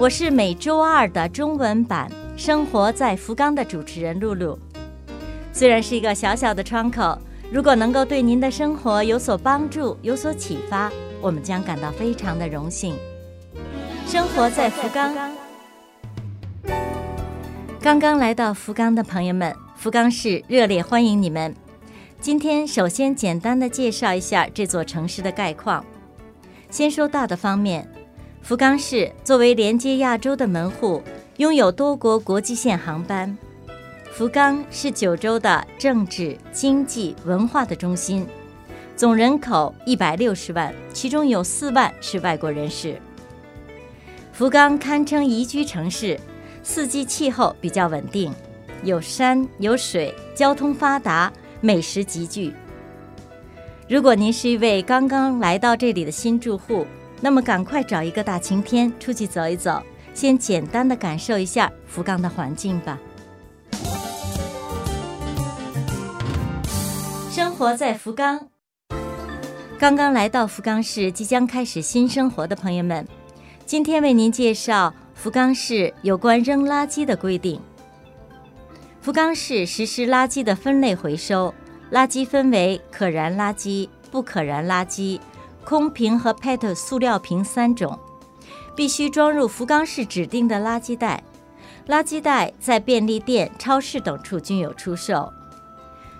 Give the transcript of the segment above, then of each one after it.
我是每周二的中文版《生活在福冈》的主持人露露。虽然是一个小小的窗口，如果能够对您的生活有所帮助、有所启发，我们将感到非常的荣幸。生活在福冈，刚刚来到福冈的朋友们，福冈市热烈欢迎你们。今天首先简单的介绍一下这座城市的概况。先说大的方面。福冈市作为连接亚洲的门户，拥有多国国际线航班。福冈是九州的政治、经济、文化的中心，总人口一百六十万，其中有四万是外国人士。福冈堪称宜居城市，四季气候比较稳定，有山有水，交通发达，美食集聚。如果您是一位刚刚来到这里的新住户，那么，赶快找一个大晴天出去走一走，先简单的感受一下福冈的环境吧。生活在福冈，刚刚来到福冈市，即将开始新生活的朋友们，今天为您介绍福冈市有关扔垃圾的规定。福冈市实施垃圾的分类回收，垃圾分为可燃垃圾、不可燃垃圾。空瓶和 PET 塑料瓶三种，必须装入福冈市指定的垃圾袋。垃圾袋在便利店、超市等处均有出售。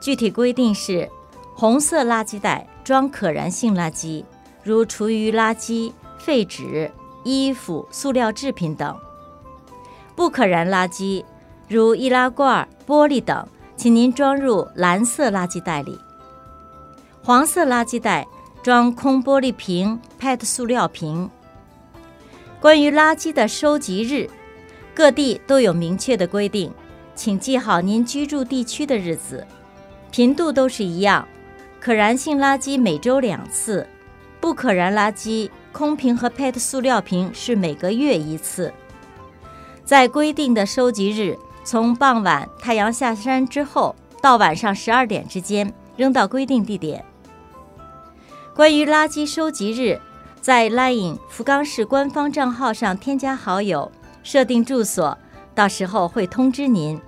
具体规定是：红色垃圾袋装可燃性垃圾，如厨余垃圾、废纸、衣服、塑料制品等；不可燃垃圾，如易拉罐、玻璃等，请您装入蓝色垃圾袋里。黄色垃圾袋。装空玻璃瓶、PET 塑料瓶。关于垃圾的收集日，各地都有明确的规定，请记好您居住地区的日子，频度都是一样。可燃性垃圾每周两次，不可燃垃圾空瓶和 PET 塑料瓶是每个月一次。在规定的收集日，从傍晚太阳下山之后到晚上十二点之间，扔到规定地点。关于垃圾收集日，在 LINE 福冈市官方账号上添加好友，设定住所，到时候会通知您。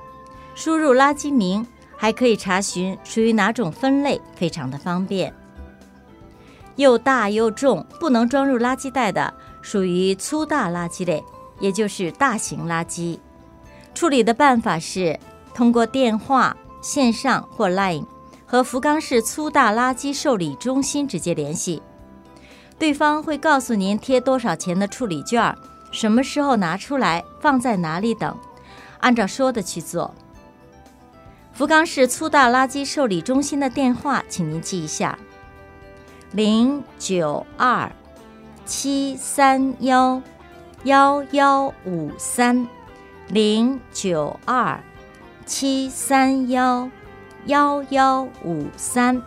输入垃圾名，还可以查询属于哪种分类，非常的方便。又大又重，不能装入垃圾袋的，属于粗大垃圾类，也就是大型垃圾。处理的办法是通过电话、线上或 LINE。和福冈市粗大垃圾受理中心直接联系，对方会告诉您贴多少钱的处理券，什么时候拿出来，放在哪里等，按照说的去做。福冈市粗大垃圾受理中心的电话，请您记一下：零九二七三幺幺幺五三，零九二七三幺。幺幺五三，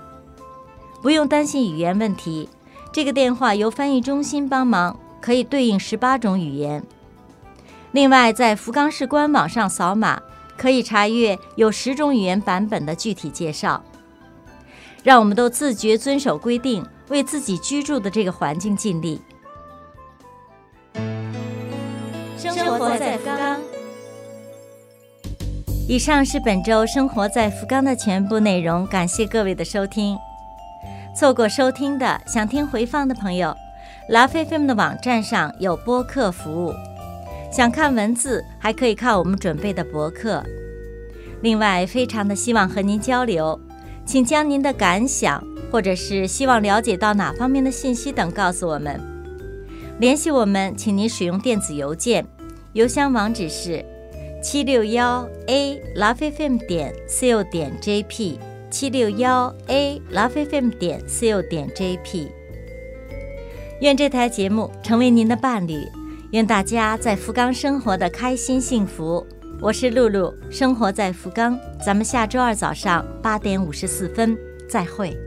不用担心语言问题。这个电话由翻译中心帮忙，可以对应十八种语言。另外，在福冈市官网上扫码，可以查阅有十种语言版本的具体介绍。让我们都自觉遵守规定，为自己居住的这个环境尽力。生活在福冈。以上是本周生活在福冈的全部内容，感谢各位的收听。错过收听的，想听回放的朋友，拉菲菲们的网站上有播客服务。想看文字，还可以看我们准备的博客。另外，非常的希望和您交流，请将您的感想或者是希望了解到哪方面的信息等告诉我们。联系我们，请您使用电子邮件，邮箱网址是。七六幺 a lovefm 点 co 点 jp 七六幺 a lovefm 点 co 点 jp。愿这台节目成为您的伴侣，愿大家在福冈生活的开心幸福。我是露露，生活在福冈，咱们下周二早上八点五十四分再会。